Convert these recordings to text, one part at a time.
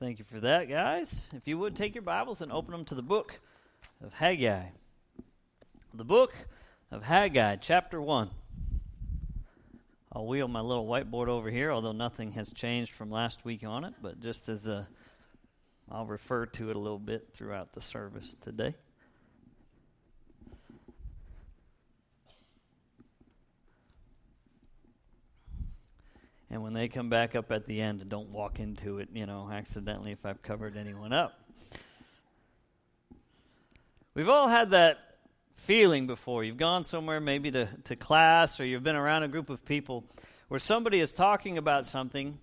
Thank you for that, guys. If you would take your Bibles and open them to the book of Haggai. The book of Haggai, chapter 1. I'll wheel my little whiteboard over here, although nothing has changed from last week on it, but just as a, I'll refer to it a little bit throughout the service today. And when they come back up at the end, don't walk into it, you know, accidentally if I've covered anyone up. We've all had that feeling before. You've gone somewhere, maybe to, to class, or you've been around a group of people where somebody is talking about something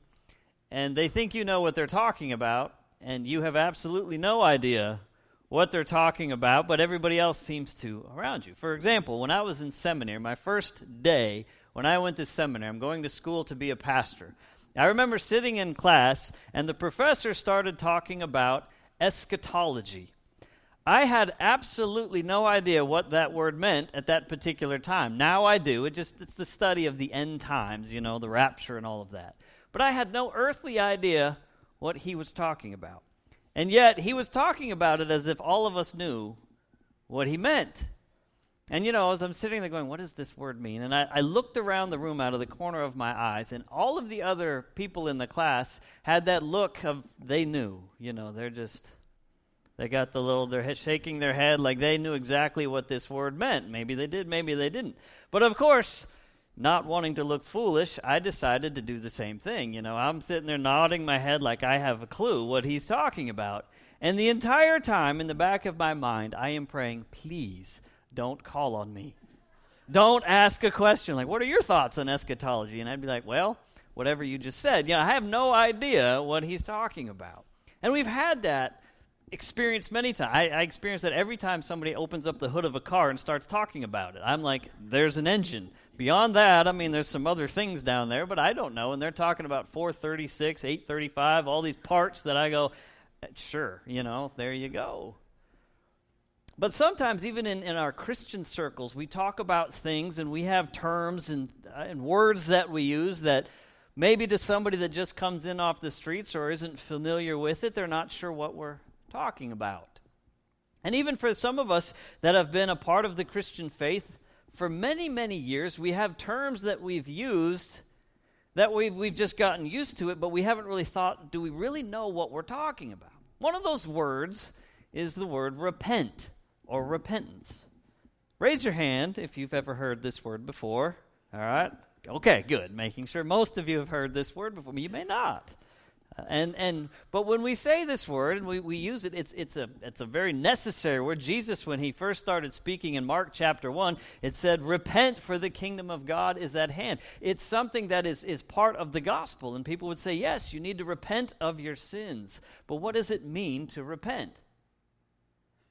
and they think you know what they're talking about, and you have absolutely no idea what they're talking about, but everybody else seems to around you. For example, when I was in seminary, my first day when I went to seminary, I'm going to school to be a pastor. I remember sitting in class, and the professor started talking about eschatology. I had absolutely no idea what that word meant at that particular time. Now I do. It just it's the study of the end times, you know, the rapture and all of that. But I had no earthly idea what he was talking about. And yet he was talking about it as if all of us knew what he meant. And you know, as I'm sitting there going, what does this word mean? And I, I, looked around the room out of the corner of my eyes, and all of the other people in the class had that look of they knew. You know, they're just, they got the little, they're shaking their head like they knew exactly what this word meant. Maybe they did, maybe they didn't. But of course, not wanting to look foolish, I decided to do the same thing. You know, I'm sitting there nodding my head like I have a clue what he's talking about. And the entire time in the back of my mind, I am praying, please don't call on me. Don't ask a question like, What are your thoughts on eschatology? And I'd be like, Well, whatever you just said. You know, I have no idea what he's talking about. And we've had that experience many times. I, I experience that every time somebody opens up the hood of a car and starts talking about it. I'm like, There's an engine. Beyond that, I mean, there's some other things down there, but I don't know. And they're talking about 436, 835, all these parts that I go, eh, Sure, you know, there you go. But sometimes, even in, in our Christian circles, we talk about things and we have terms and, uh, and words that we use that maybe to somebody that just comes in off the streets or isn't familiar with it, they're not sure what we're talking about. And even for some of us that have been a part of the Christian faith for many, many years, we have terms that we've used that we've, we've just gotten used to it, but we haven't really thought, do we really know what we're talking about? One of those words is the word repent or repentance. Raise your hand if you've ever heard this word before. All right? Okay, good. Making sure most of you have heard this word before. You may not. And and but when we say this word and we, we use it, it's it's a it's a very necessary word. Jesus, when he first started speaking in Mark chapter one, it said, Repent for the kingdom of God is at hand. It's something that is, is part of the gospel. And people would say, Yes, you need to repent of your sins. But what does it mean to repent?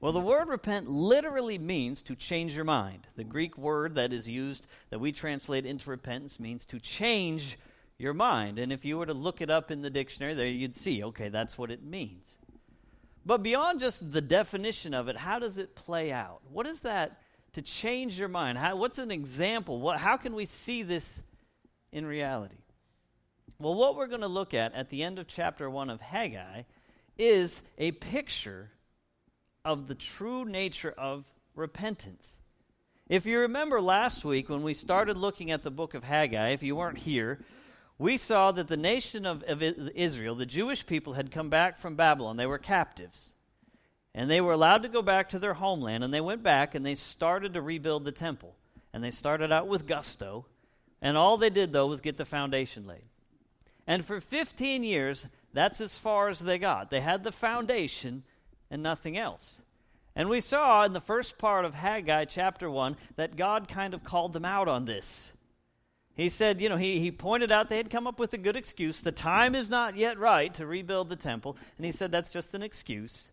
Well, the word repent literally means to change your mind. The Greek word that is used, that we translate into repentance, means to change your mind. And if you were to look it up in the dictionary, there you'd see, okay, that's what it means. But beyond just the definition of it, how does it play out? What is that to change your mind? How, what's an example? What, how can we see this in reality? Well, what we're going to look at at the end of chapter 1 of Haggai is a picture of the true nature of repentance. If you remember last week when we started looking at the book of Haggai, if you weren't here, we saw that the nation of, of Israel, the Jewish people, had come back from Babylon. They were captives. And they were allowed to go back to their homeland. And they went back and they started to rebuild the temple. And they started out with gusto. And all they did, though, was get the foundation laid. And for 15 years, that's as far as they got. They had the foundation, and nothing else. And we saw in the first part of Haggai chapter 1 that God kind of called them out on this. He said, you know, he, he pointed out they had come up with a good excuse. The time is not yet right to rebuild the temple. And he said that's just an excuse.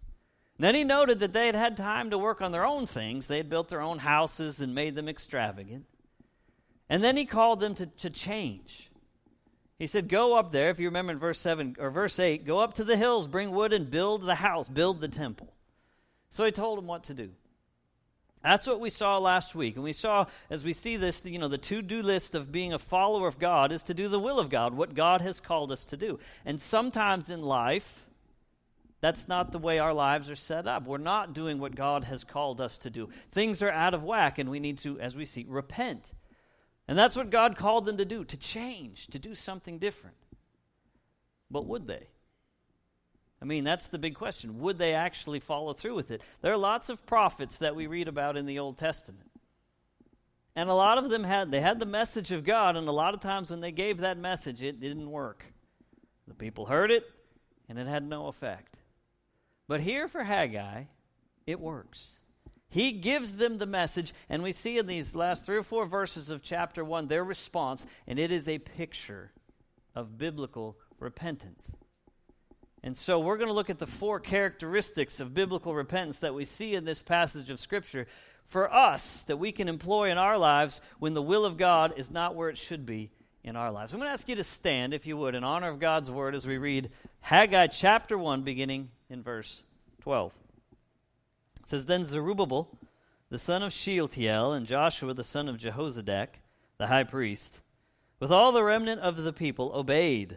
And then he noted that they had had time to work on their own things. They had built their own houses and made them extravagant. And then he called them to, to change. He said, Go up there, if you remember in verse 7 or verse 8, go up to the hills, bring wood, and build the house, build the temple. So he told them what to do. That's what we saw last week. And we saw, as we see this, you know, the to do list of being a follower of God is to do the will of God, what God has called us to do. And sometimes in life, That's not the way our lives are set up. We're not doing what God has called us to do. Things are out of whack, and we need to, as we see, repent. And that's what God called them to do to change, to do something different. But would they? I mean, that's the big question. Would they actually follow through with it? There are lots of prophets that we read about in the Old Testament. And a lot of them had they had the message of God, and a lot of times when they gave that message, it didn't work. The people heard it, and it had no effect. But here for Haggai, it works. He gives them the message, and we see in these last three or four verses of chapter 1 their response, and it is a picture of biblical repentance. And so we're going to look at the four characteristics of biblical repentance that we see in this passage of Scripture for us that we can employ in our lives when the will of God is not where it should be in our lives. I'm going to ask you to stand, if you would, in honor of God's word as we read Haggai chapter 1, beginning in verse 12. It says, Then Zerubbabel, the son of Shealtiel, and Joshua, the son of Jehozadak, the high priest, with all the remnant of the people, obeyed,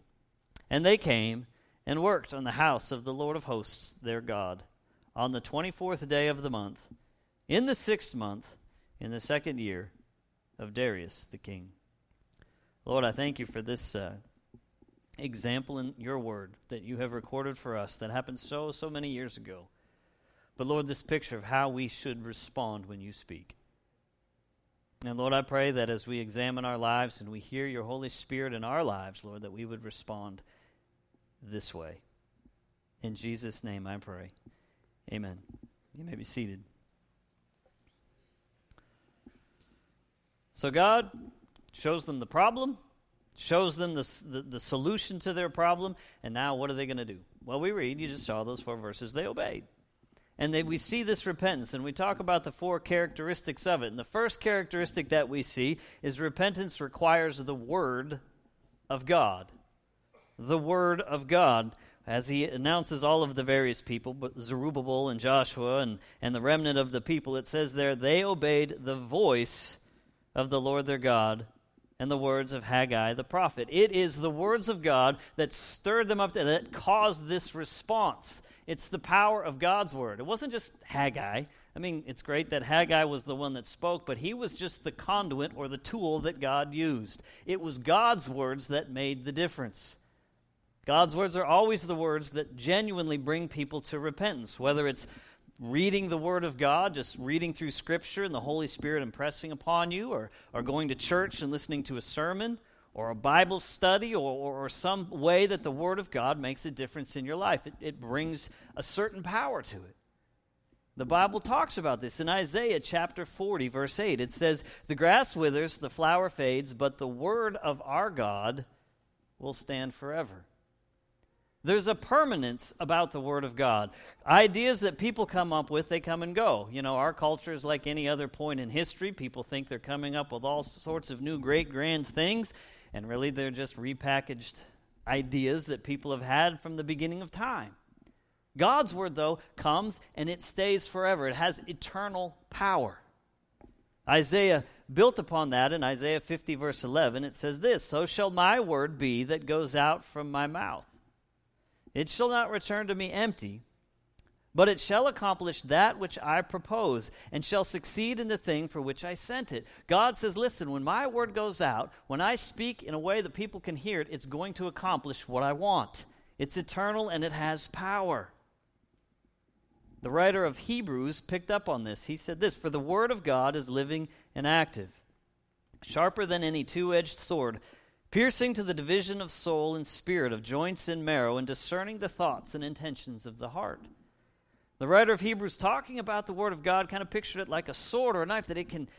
And they came and worked on the house of the Lord of hosts, their God, on the twenty fourth day of the month, in the sixth month, in the second year of Darius the king. Lord, I thank you for this uh, example in your word that you have recorded for us that happened so, so many years ago. But Lord, this picture of how we should respond when you speak. And Lord, I pray that as we examine our lives and we hear your Holy Spirit in our lives, Lord, that we would respond this way. In Jesus' name I pray. Amen. You may be seated. So God shows them the problem, shows them the, the, the solution to their problem, and now what are they going to do? Well, we read, you just saw those four verses, they obeyed. And they, we see this repentance, and we talk about the four characteristics of it. And the first characteristic that we see is repentance requires the Word of God. The Word of God as he announces all of the various people, but Zerubbabel and Joshua and, and the remnant of the people, it says there, they obeyed the voice of the Lord their God and the words of Haggai the prophet. It is the words of God that stirred them up, that caused this response. It's the power of God's word. It wasn't just Haggai. I mean, it's great that Haggai was the one that spoke, but he was just the conduit or the tool that God used. It was God's words that made the difference. God's words are always the words that genuinely bring people to repentance, whether it's reading the Word of God, just reading through Scripture and the Holy Spirit impressing upon you, or, or going to church and listening to a sermon, or a Bible study, or, or, or some way that the Word of God makes a difference in your life. It, it brings a certain power to it. The Bible talks about this in Isaiah chapter 40, verse 8. It says, The grass withers, the flower fades, but the word of our God will stand forever. There's a permanence about the Word of God. Ideas that people come up with, they come and go. You know, our culture is like any other point in history. People think they're coming up with all sorts of new, great, grand things, and really they're just repackaged ideas that people have had from the beginning of time. God's Word, though, comes and it stays forever, it has eternal power. Isaiah built upon that in Isaiah 50, verse 11. It says this So shall my word be that goes out from my mouth. It shall not return to me empty, but it shall accomplish that which I propose, and shall succeed in the thing for which I sent it. God says, Listen, when my word goes out, when I speak in a way that people can hear it, it's going to accomplish what I want. It's eternal and it has power. The writer of Hebrews picked up on this. He said this For the word of God is living and active, sharper than any two edged sword piercing to the division of soul and spirit, of joints and marrow, and discerning the thoughts and intentions of the heart. The writer of Hebrews, talking about the Word of God, kind of pictured it like a sword or a knife that it can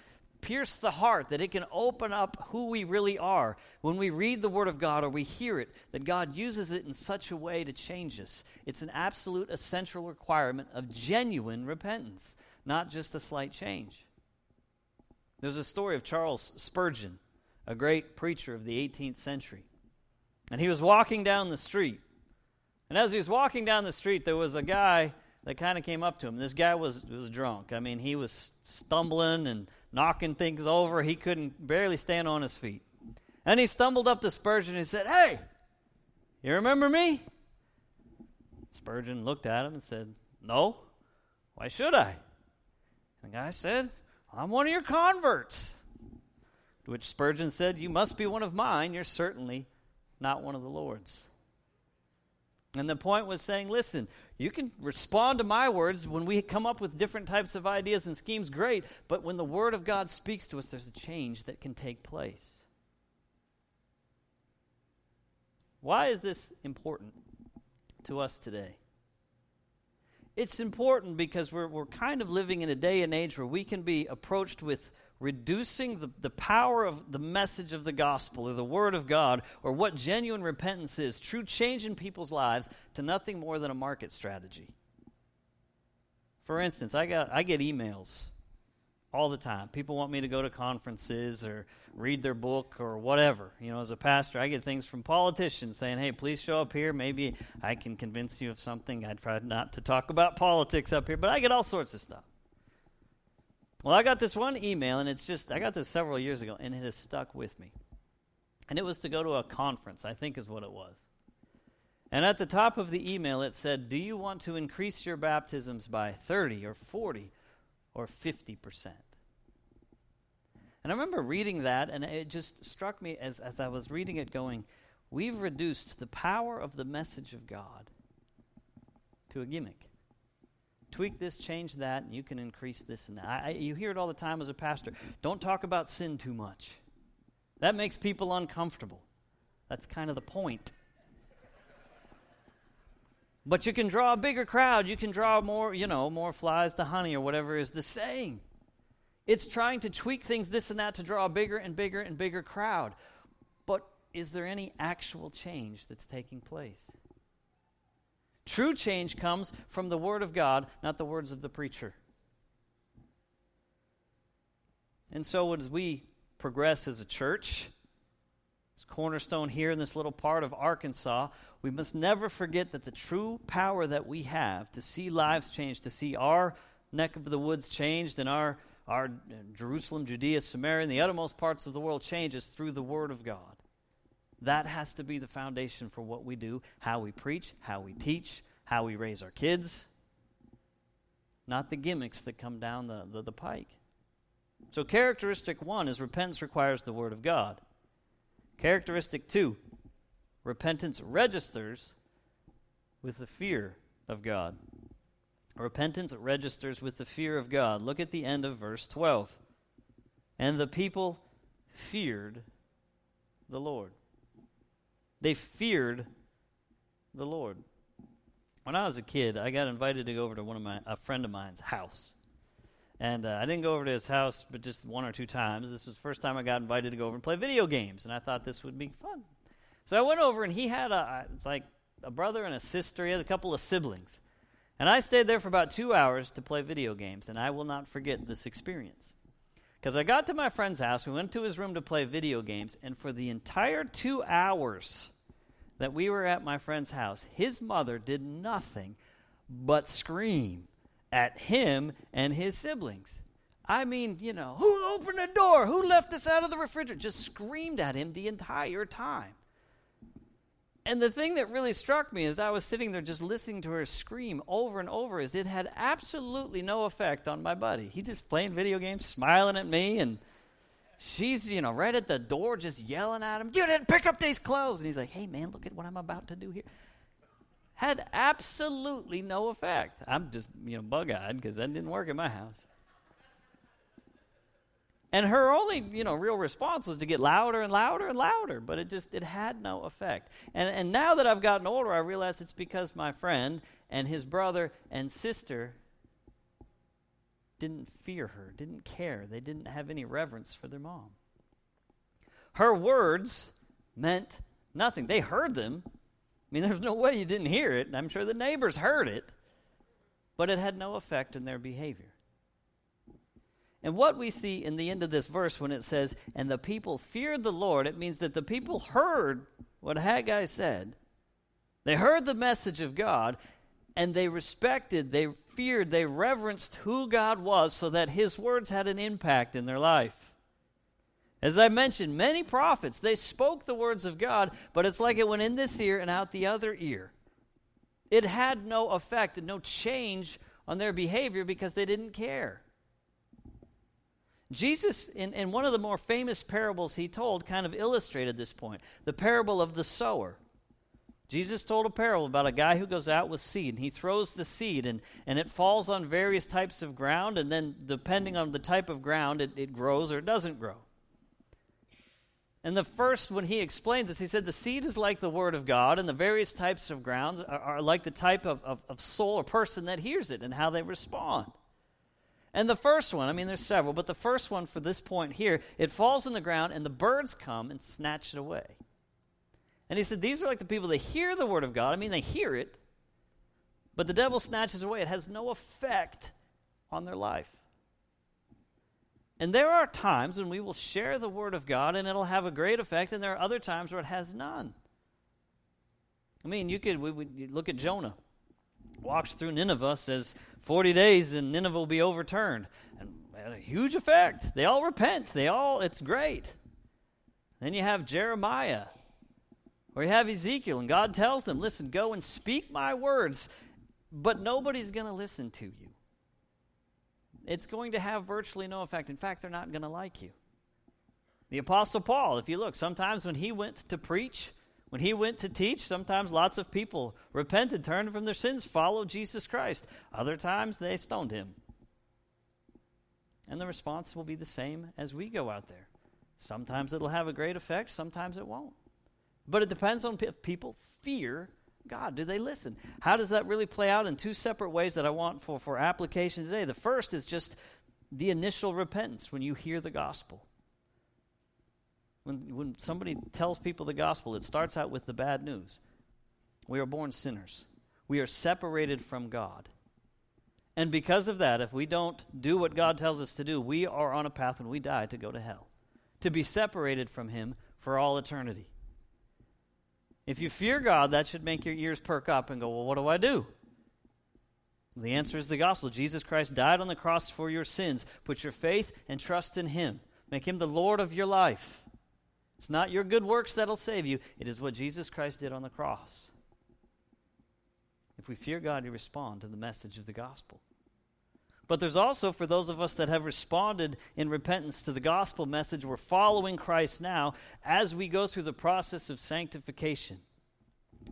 pierce the heart, that it can open up who we really are. When we read the Word of God or we hear it, that God uses it in such a way to change us. It's an absolute essential requirement of genuine repentance, not just a slight change. There's a story of Charles Spurgeon, a great preacher of the 18th century. And he was walking down the street. And as he was walking down the street, there was a guy that kind of came up to him. This guy was, was drunk. I mean, he was stumbling and knocking things over. He couldn't barely stand on his feet. And he stumbled up to Spurgeon and he said, Hey, you remember me? Spurgeon looked at him and said, No. Why should I? And the guy said, I'm one of your converts. Which Spurgeon said, You must be one of mine. You're certainly not one of the Lord's. And the point was saying, listen, you can respond to my words when we come up with different types of ideas and schemes, great. But when the Word of God speaks to us, there's a change that can take place. Why is this important to us today? It's important because we're, we're kind of living in a day and age where we can be approached with reducing the, the power of the message of the gospel or the word of God or what genuine repentance is, true change in people's lives, to nothing more than a market strategy. For instance, I, got, I get emails all the time. People want me to go to conferences or read their book or whatever. You know, as a pastor, I get things from politicians saying, hey, please show up here. Maybe I can convince you of something. I'd try not to talk about politics up here, but I get all sorts of stuff. Well, I got this one email, and it's just, I got this several years ago, and it has stuck with me. And it was to go to a conference, I think is what it was. And at the top of the email, it said, Do you want to increase your baptisms by 30 or 40 or 50%? And I remember reading that, and it just struck me as, as I was reading it, going, We've reduced the power of the message of God to a gimmick tweak this, change that, and you can increase this and that. I, you hear it all the time as a pastor. Don't talk about sin too much. That makes people uncomfortable. That's kind of the point. But you can draw a bigger crowd. You can draw more, you know, more flies to honey or whatever is the saying. It's trying to tweak things, this and that, to draw a bigger and bigger and bigger crowd. But is there any actual change that's taking place? True change comes from the Word of God, not the words of the preacher. And so, as we progress as a church, as Cornerstone here in this little part of Arkansas, we must never forget that the true power that we have to see lives changed, to see our neck of the woods changed, and our, our Jerusalem, Judea, Samaria, and the uttermost parts of the world changes through the Word of God. That has to be the foundation for what we do, how we preach, how we teach, how we raise our kids, not the gimmicks that come down the, the, the pike. So, characteristic one is repentance requires the Word of God. Characteristic two, repentance registers with the fear of God. Repentance registers with the fear of God. Look at the end of verse 12. And the people feared the Lord. They feared the Lord. When I was a kid, I got invited to go over to one of my a friend of mine's house. And uh, I didn't go over to his house, but just one or two times. This was the first time I got invited to go over and play video games, and I thought this would be fun. So I went over, and he had a it's like a brother and a sister. He had a couple of siblings, and I stayed there for about two hours to play video games, and I will not forget this experience. Because I got to my friend's house, we went to his room to play video games, and for the entire two hours, that we were at my friend's house, his mother did nothing but scream at him and his siblings. I mean, you know, who opened the door? Who left this out of the refrigerator? Just screamed at him the entire time. And the thing that really struck me as I was sitting there just listening to her scream over and over is it had absolutely no effect on my buddy. He just playing video games, smiling at me, and she's, you know, right at the door just yelling at him, You didn't pick up these clothes. And he's like, Hey, man, look at what I'm about to do here. Had absolutely no effect. I'm just, you know, bug eyed because that didn't work in my house. And her only, you know, real response was to get louder and louder and louder, but it just it had no effect. And and now that I've gotten older, I realize it's because my friend and his brother and sister didn't fear her, didn't care. They didn't have any reverence for their mom. Her words meant nothing. They heard them. I mean, there's no way you didn't hear it. I'm sure the neighbors heard it, but it had no effect in their behavior. And what we see in the end of this verse when it says, And the people feared the Lord, it means that the people heard what Haggai said. They heard the message of God, and they respected, they feared, they reverenced who God was so that his words had an impact in their life. As I mentioned, many prophets, they spoke the words of God, but it's like it went in this ear and out the other ear. It had no effect and no change on their behavior because they didn't care. Jesus, in, in one of the more famous parables he told, kind of illustrated this point the parable of the sower. Jesus told a parable about a guy who goes out with seed, and he throws the seed, and, and it falls on various types of ground, and then depending on the type of ground, it, it grows or it doesn't grow. And the first, when he explained this, he said the seed is like the word of God, and the various types of grounds are, are like the type of, of, of soul or person that hears it and how they respond. And the first one, I mean, there's several, but the first one for this point here, it falls on the ground and the birds come and snatch it away. And he said, These are like the people that hear the word of God. I mean, they hear it, but the devil snatches away. It has no effect on their life. And there are times when we will share the word of God and it'll have a great effect, and there are other times where it has none. I mean, you could we, we look at Jonah. Walks through Nineveh, says, 40 days and Nineveh will be overturned. And a huge effect. They all repent. They all, it's great. Then you have Jeremiah, or you have Ezekiel, and God tells them, listen, go and speak my words, but nobody's going to listen to you. It's going to have virtually no effect. In fact, they're not going to like you. The Apostle Paul, if you look, sometimes when he went to preach, when he went to teach, sometimes lots of people repented, turned from their sins, followed Jesus Christ. Other times they stoned him. And the response will be the same as we go out there. Sometimes it'll have a great effect, sometimes it won't. But it depends on if people fear God. Do they listen? How does that really play out in two separate ways that I want for, for application today? The first is just the initial repentance when you hear the gospel. When, when somebody tells people the gospel, it starts out with the bad news. We are born sinners, we are separated from God. And because of that, if we don't do what God tells us to do, we are on a path when we die to go to hell, to be separated from Him for all eternity. If you fear God, that should make your ears perk up and go, Well, what do I do? The answer is the gospel. Jesus Christ died on the cross for your sins. Put your faith and trust in Him. Make Him the Lord of your life. It's not your good works that'll save you, it is what Jesus Christ did on the cross. If we fear God, we respond to the message of the gospel. But there's also, for those of us that have responded in repentance to the gospel message, we're following Christ now as we go through the process of sanctification,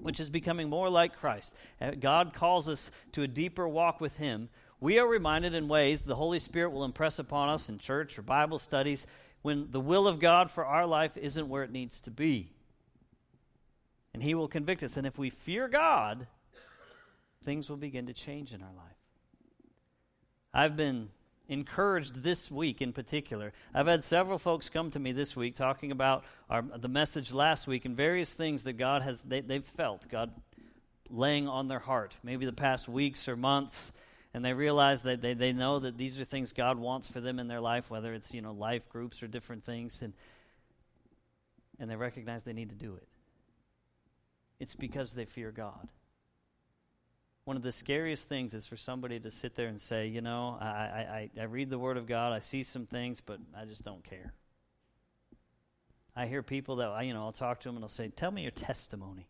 which is becoming more like Christ. Uh, God calls us to a deeper walk with Him. We are reminded in ways the Holy Spirit will impress upon us in church or Bible studies when the will of God for our life isn't where it needs to be. And He will convict us. And if we fear God, things will begin to change in our life. I've been encouraged this week in particular. I've had several folks come to me this week talking about our, the message last week and various things that God has, they, they've felt, God laying on their heart, maybe the past weeks or months and they realize that they, they know that these are things God wants for them in their life, whether it's, you know, life groups or different things, and, and they recognize they need to do it. It's because they fear God. One of the scariest things is for somebody to sit there and say, you know, I, I, I read the Word of God, I see some things, but I just don't care. I hear people that, you know, I'll talk to them and I'll say, tell me your testimony.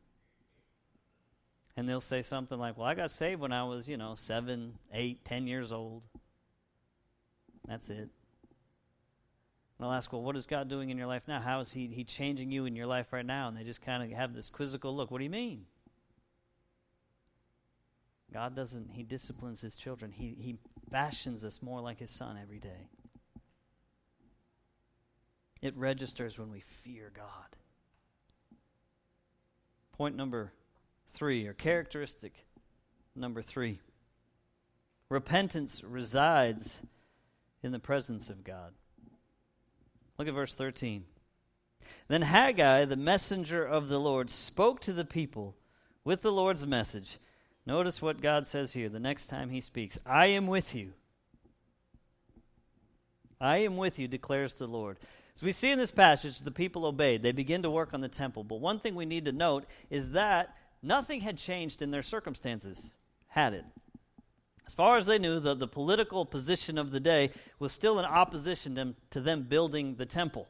And they'll say something like, Well, I got saved when I was, you know, seven, eight, ten years old. That's it. And I'll ask, Well, what is God doing in your life now? How is He, he changing you in your life right now? And they just kind of have this quizzical look. What do you mean? God doesn't, He disciplines His children. He, he fashions us more like His Son every day. It registers when we fear God. Point number three, or characteristic number three. Repentance resides in the presence of God. Look at verse 13. Then Haggai, the messenger of the Lord, spoke to the people with the Lord's message. Notice what God says here the next time he speaks I am with you. I am with you, declares the Lord. As we see in this passage, the people obeyed. They begin to work on the temple. But one thing we need to note is that nothing had changed in their circumstances, had it? As far as they knew, the, the political position of the day was still in opposition to, to them building the temple.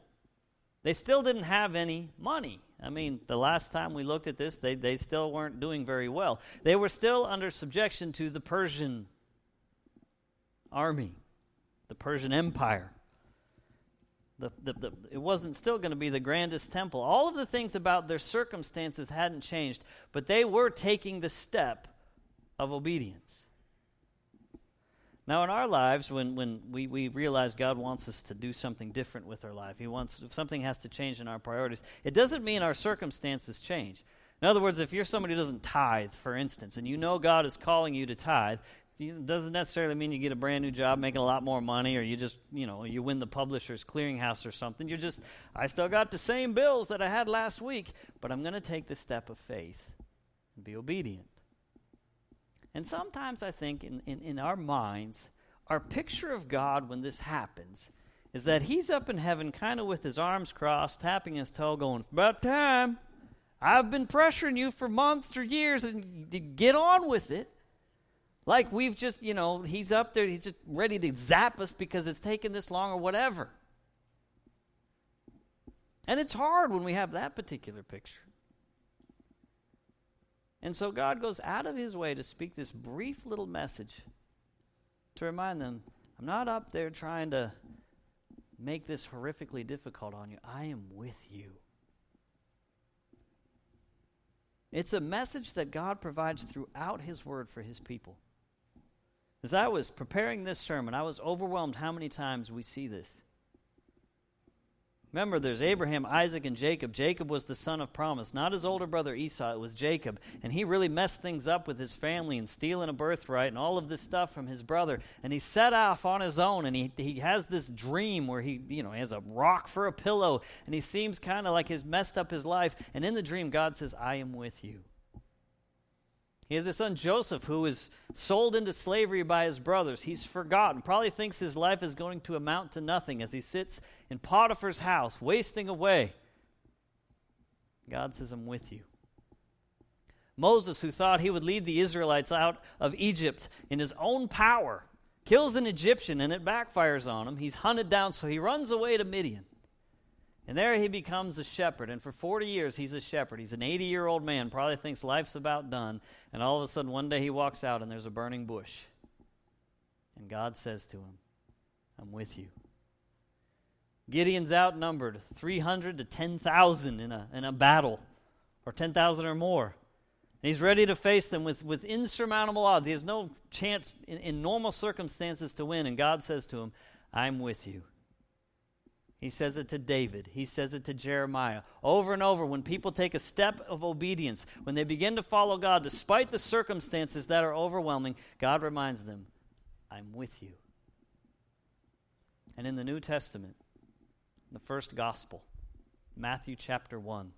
They still didn't have any money. I mean, the last time we looked at this, they, they still weren't doing very well. They were still under subjection to the Persian army, the Persian Empire. The, the, the, it wasn't still going to be the grandest temple. All of the things about their circumstances hadn't changed, but they were taking the step of obedience. Now, in our lives, when, when we, we realize God wants us to do something different with our life, He wants, something has to change in our priorities, it doesn't mean our circumstances change. In other words, if you're somebody who doesn't tithe, for instance, and you know God is calling you to tithe, it doesn't necessarily mean you get a brand new job making a lot more money or you just, you know, you win the publisher's clearinghouse or something. You're just, I still got the same bills that I had last week, but I'm going to take the step of faith and be obedient. And sometimes I think in, in, in our minds, our picture of God when this happens is that he's up in heaven, kind of with his arms crossed, tapping his toe, going, about time. I've been pressuring you for months or years, and get on with it. Like we've just, you know, he's up there, he's just ready to zap us because it's taken this long or whatever. And it's hard when we have that particular picture. And so God goes out of his way to speak this brief little message to remind them I'm not up there trying to make this horrifically difficult on you. I am with you. It's a message that God provides throughout his word for his people. As I was preparing this sermon, I was overwhelmed how many times we see this. Remember, there's Abraham, Isaac, and Jacob. Jacob was the son of promise, not his older brother Esau. It was Jacob. And he really messed things up with his family and stealing a birthright and all of this stuff from his brother. And he set off on his own, and he, he has this dream where he, you know, he has a rock for a pillow, and he seems kind of like he's messed up his life. And in the dream, God says, I am with you. He has a son, Joseph, who is sold into slavery by his brothers. He's forgotten, probably thinks his life is going to amount to nothing as he sits in Potiphar's house, wasting away. God says, I'm with you. Moses, who thought he would lead the Israelites out of Egypt in his own power, kills an Egyptian and it backfires on him. He's hunted down, so he runs away to Midian. And there he becomes a shepherd. And for 40 years, he's a shepherd. He's an 80 year old man, probably thinks life's about done. And all of a sudden, one day he walks out and there's a burning bush. And God says to him, I'm with you. Gideon's outnumbered 300 to 10,000 in a, in a battle, or 10,000 or more. And he's ready to face them with, with insurmountable odds. He has no chance in, in normal circumstances to win. And God says to him, I'm with you. He says it to David. He says it to Jeremiah. Over and over, when people take a step of obedience, when they begin to follow God, despite the circumstances that are overwhelming, God reminds them, I'm with you. And in the New Testament, the first gospel, Matthew chapter 1,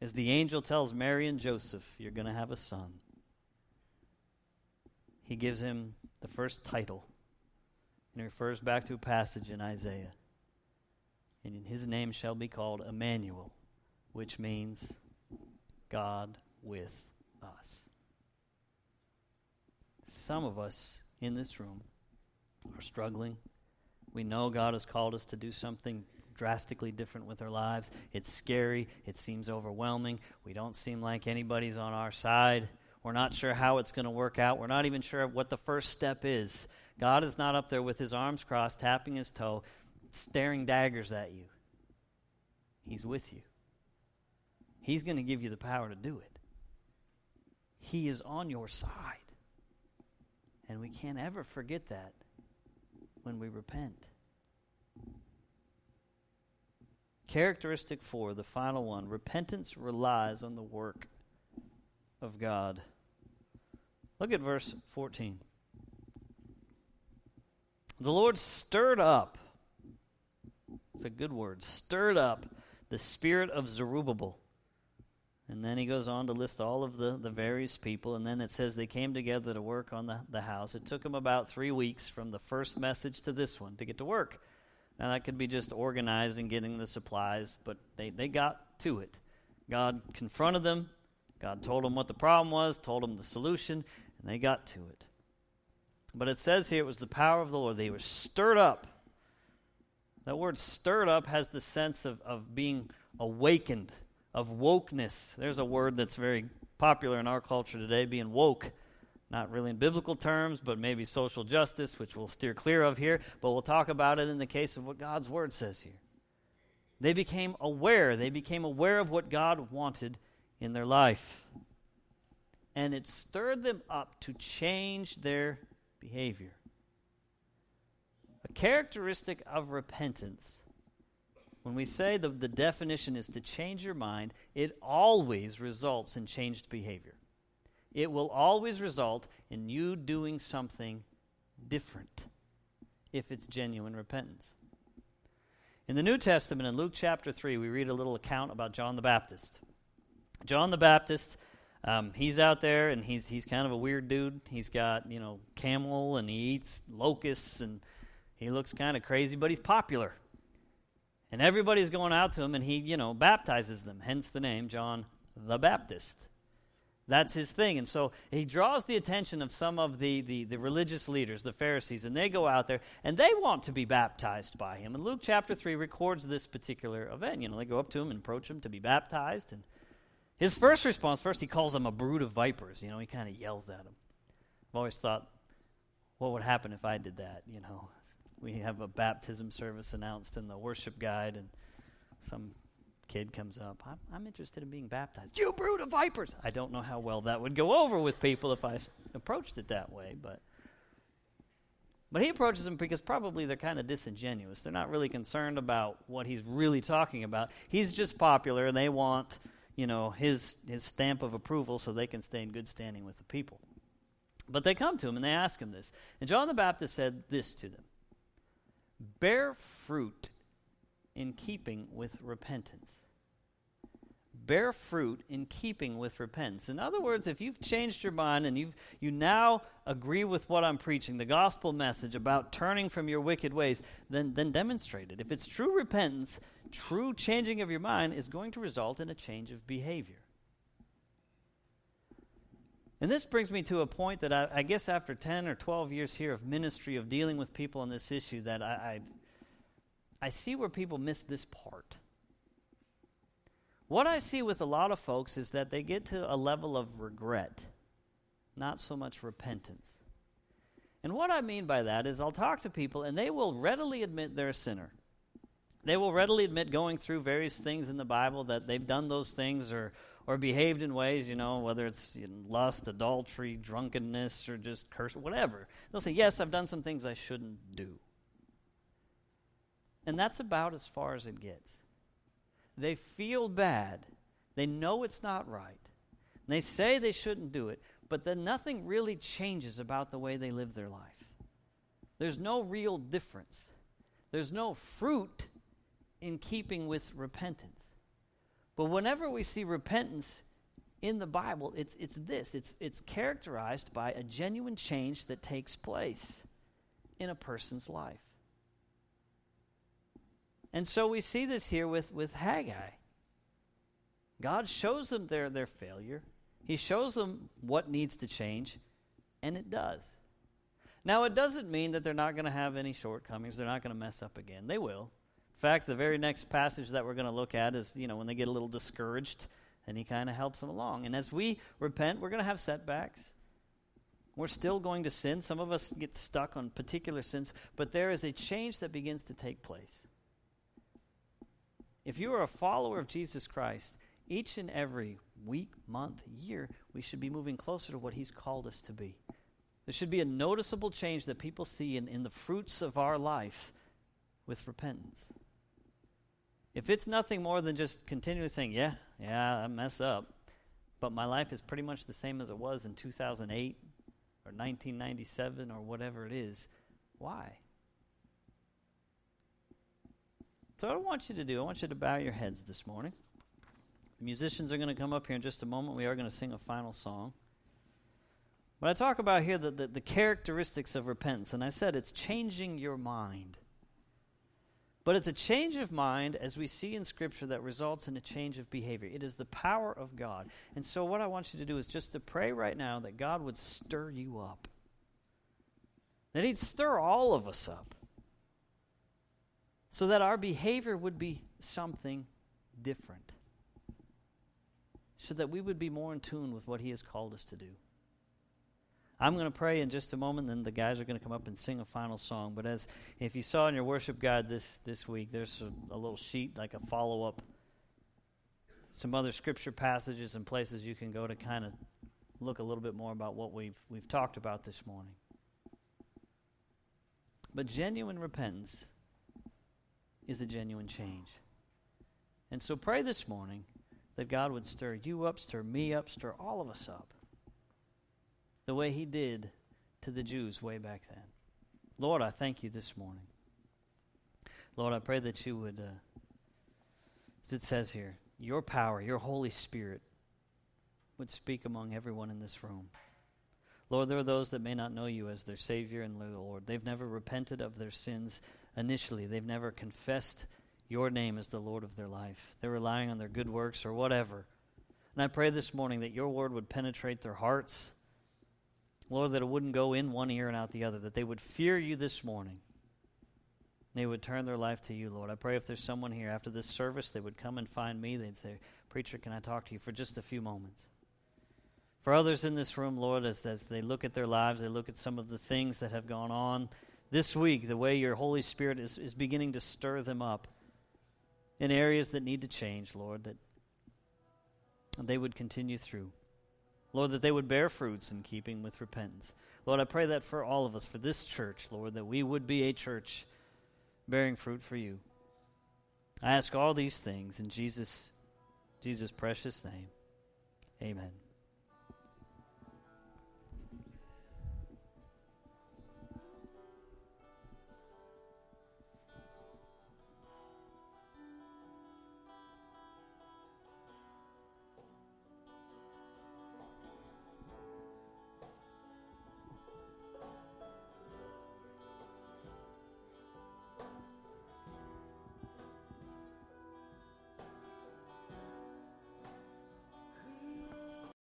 as the angel tells Mary and Joseph, You're going to have a son, he gives him the first title and refers back to a passage in Isaiah and his name shall be called Emmanuel, which means God with us. Some of us in this room are struggling. We know God has called us to do something drastically different with our lives. It's scary. It seems overwhelming. We don't seem like anybody's on our side. We're not sure how it's going to work out. We're not even sure what the first step is. God is not up there with his arms crossed, tapping his toe, staring daggers at you. He's with you. He's going to give you the power to do it. He is on your side. And we can't ever forget that when we repent. Characteristic four, the final one repentance relies on the work of God. Look at verse 14. The Lord stirred up, it's a good word, stirred up the spirit of Zerubbabel. And then he goes on to list all of the, the various people. And then it says they came together to work on the, the house. It took them about three weeks from the first message to this one to get to work. Now, that could be just organizing, getting the supplies, but they, they got to it. God confronted them. God told them what the problem was, told them the solution, and they got to it. But it says here it was the power of the Lord. They were stirred up. That word stirred up has the sense of, of being awakened, of wokeness. There's a word that's very popular in our culture today, being woke. Not really in biblical terms, but maybe social justice, which we'll steer clear of here. But we'll talk about it in the case of what God's word says here. They became aware. They became aware of what God wanted in their life. And it stirred them up to change their behavior. Characteristic of repentance, when we say the, the definition is to change your mind, it always results in changed behavior. It will always result in you doing something different if it's genuine repentance. In the New Testament, in Luke chapter 3, we read a little account about John the Baptist. John the Baptist um, he's out there and he's he's kind of a weird dude. He's got you know camel and he eats locusts and he looks kind of crazy, but he's popular. And everybody's going out to him and he you know baptizes them. Hence the name John the Baptist. That's his thing. And so he draws the attention of some of the, the, the, religious leaders, the Pharisees, and they go out there and they want to be baptized by him. And Luke chapter 3 records this particular event. You know, they go up to him and approach him to be baptized. And his first response, first, he calls them a brood of vipers. You know, he kind of yells at them. I've always thought, what would happen if I did that? You know, we have a baptism service announced in the worship guide, and some kid comes up. I'm, I'm interested in being baptized. You brood of vipers! I don't know how well that would go over with people if I s- approached it that way, but. But he approaches them because probably they're kind of disingenuous. They're not really concerned about what he's really talking about. He's just popular, and they want you know, his, his stamp of approval so they can stay in good standing with the people. But they come to him and they ask him this. And John the Baptist said this to them Bear fruit in keeping with repentance. Bear fruit in keeping with repentance. In other words, if you've changed your mind and you've you now agree with what I'm preaching, the gospel message about turning from your wicked ways, then, then demonstrate it. If it's true repentance, true changing of your mind is going to result in a change of behavior. And this brings me to a point that I, I, guess after 10 or 12 years here of ministry, of dealing with people on this issue, that I, I, I see where people miss this part. What I see with a lot of folks is that they get to a level of regret, not so much repentance. And what I mean by that is I'll talk to people and they will readily admit they're a sinner. They will readily admit going through various things in the Bible that they've done those things or, or behaved in ways, you know, whether it's lust, adultery, drunkenness, or just curse, whatever. They'll say, Yes, I've done some things I shouldn't do. And that's about as far as it gets. They feel bad. They know it's not right. They say they shouldn't do it, but then nothing really changes about the way they live their life. There's no real difference. There's no fruit in keeping with repentance. But whenever we see repentance in the Bible, it's, it's this it's, it's characterized by a genuine change that takes place in a person's life. And so we see this here with, with Haggai. God shows them their, their failure, He shows them what needs to change, and it does. Now, it doesn't mean that they're not going to have any shortcomings. They're not going to mess up again. They will. In fact, the very next passage that we're going to look at is, you know, when they get a little discouraged, and he kind of helps them along. And as we repent, we're going to have setbacks. We're still going to sin. Some of us get stuck on particular sins, but there is a change that begins to take place. If you are a follower of Jesus Christ, each and every week, month, year, we should be moving closer to what He's called us to be. There should be a noticeable change that people see in, in the fruits of our life with repentance. If it's nothing more than just continually saying, yeah, yeah, I mess up, but my life is pretty much the same as it was in 2008 or 1997 or whatever it is, why? So, what I want you to do, I want you to bow your heads this morning. The musicians are going to come up here in just a moment. We are going to sing a final song. But I talk about here the, the, the characteristics of repentance, and I said it's changing your mind. But it's a change of mind, as we see in Scripture, that results in a change of behavior. It is the power of God. And so, what I want you to do is just to pray right now that God would stir you up, that He'd stir all of us up, so that our behavior would be something different, so that we would be more in tune with what He has called us to do. I'm going to pray in just a moment, then the guys are going to come up and sing a final song. But as if you saw in your worship guide this, this week, there's a, a little sheet, like a follow up, some other scripture passages and places you can go to kind of look a little bit more about what we've, we've talked about this morning. But genuine repentance is a genuine change. And so pray this morning that God would stir you up, stir me up, stir all of us up the way he did to the Jews way back then. Lord, I thank you this morning. Lord, I pray that you would, uh, as it says here, your power, your Holy Spirit would speak among everyone in this room. Lord, there are those that may not know you as their Savior and Lord. They've never repented of their sins initially, they've never confessed your name as the Lord of their life. They're relying on their good works or whatever. And I pray this morning that your word would penetrate their hearts Lord, that it wouldn't go in one ear and out the other, that they would fear you this morning. They would turn their life to you, Lord. I pray if there's someone here after this service, they would come and find me. They'd say, Preacher, can I talk to you for just a few moments? For others in this room, Lord, as, as they look at their lives, they look at some of the things that have gone on this week, the way your Holy Spirit is, is beginning to stir them up in areas that need to change, Lord, that they would continue through. Lord, that they would bear fruits in keeping with repentance. Lord, I pray that for all of us, for this church, Lord, that we would be a church bearing fruit for you. I ask all these things in Jesus, Jesus' precious name. Amen.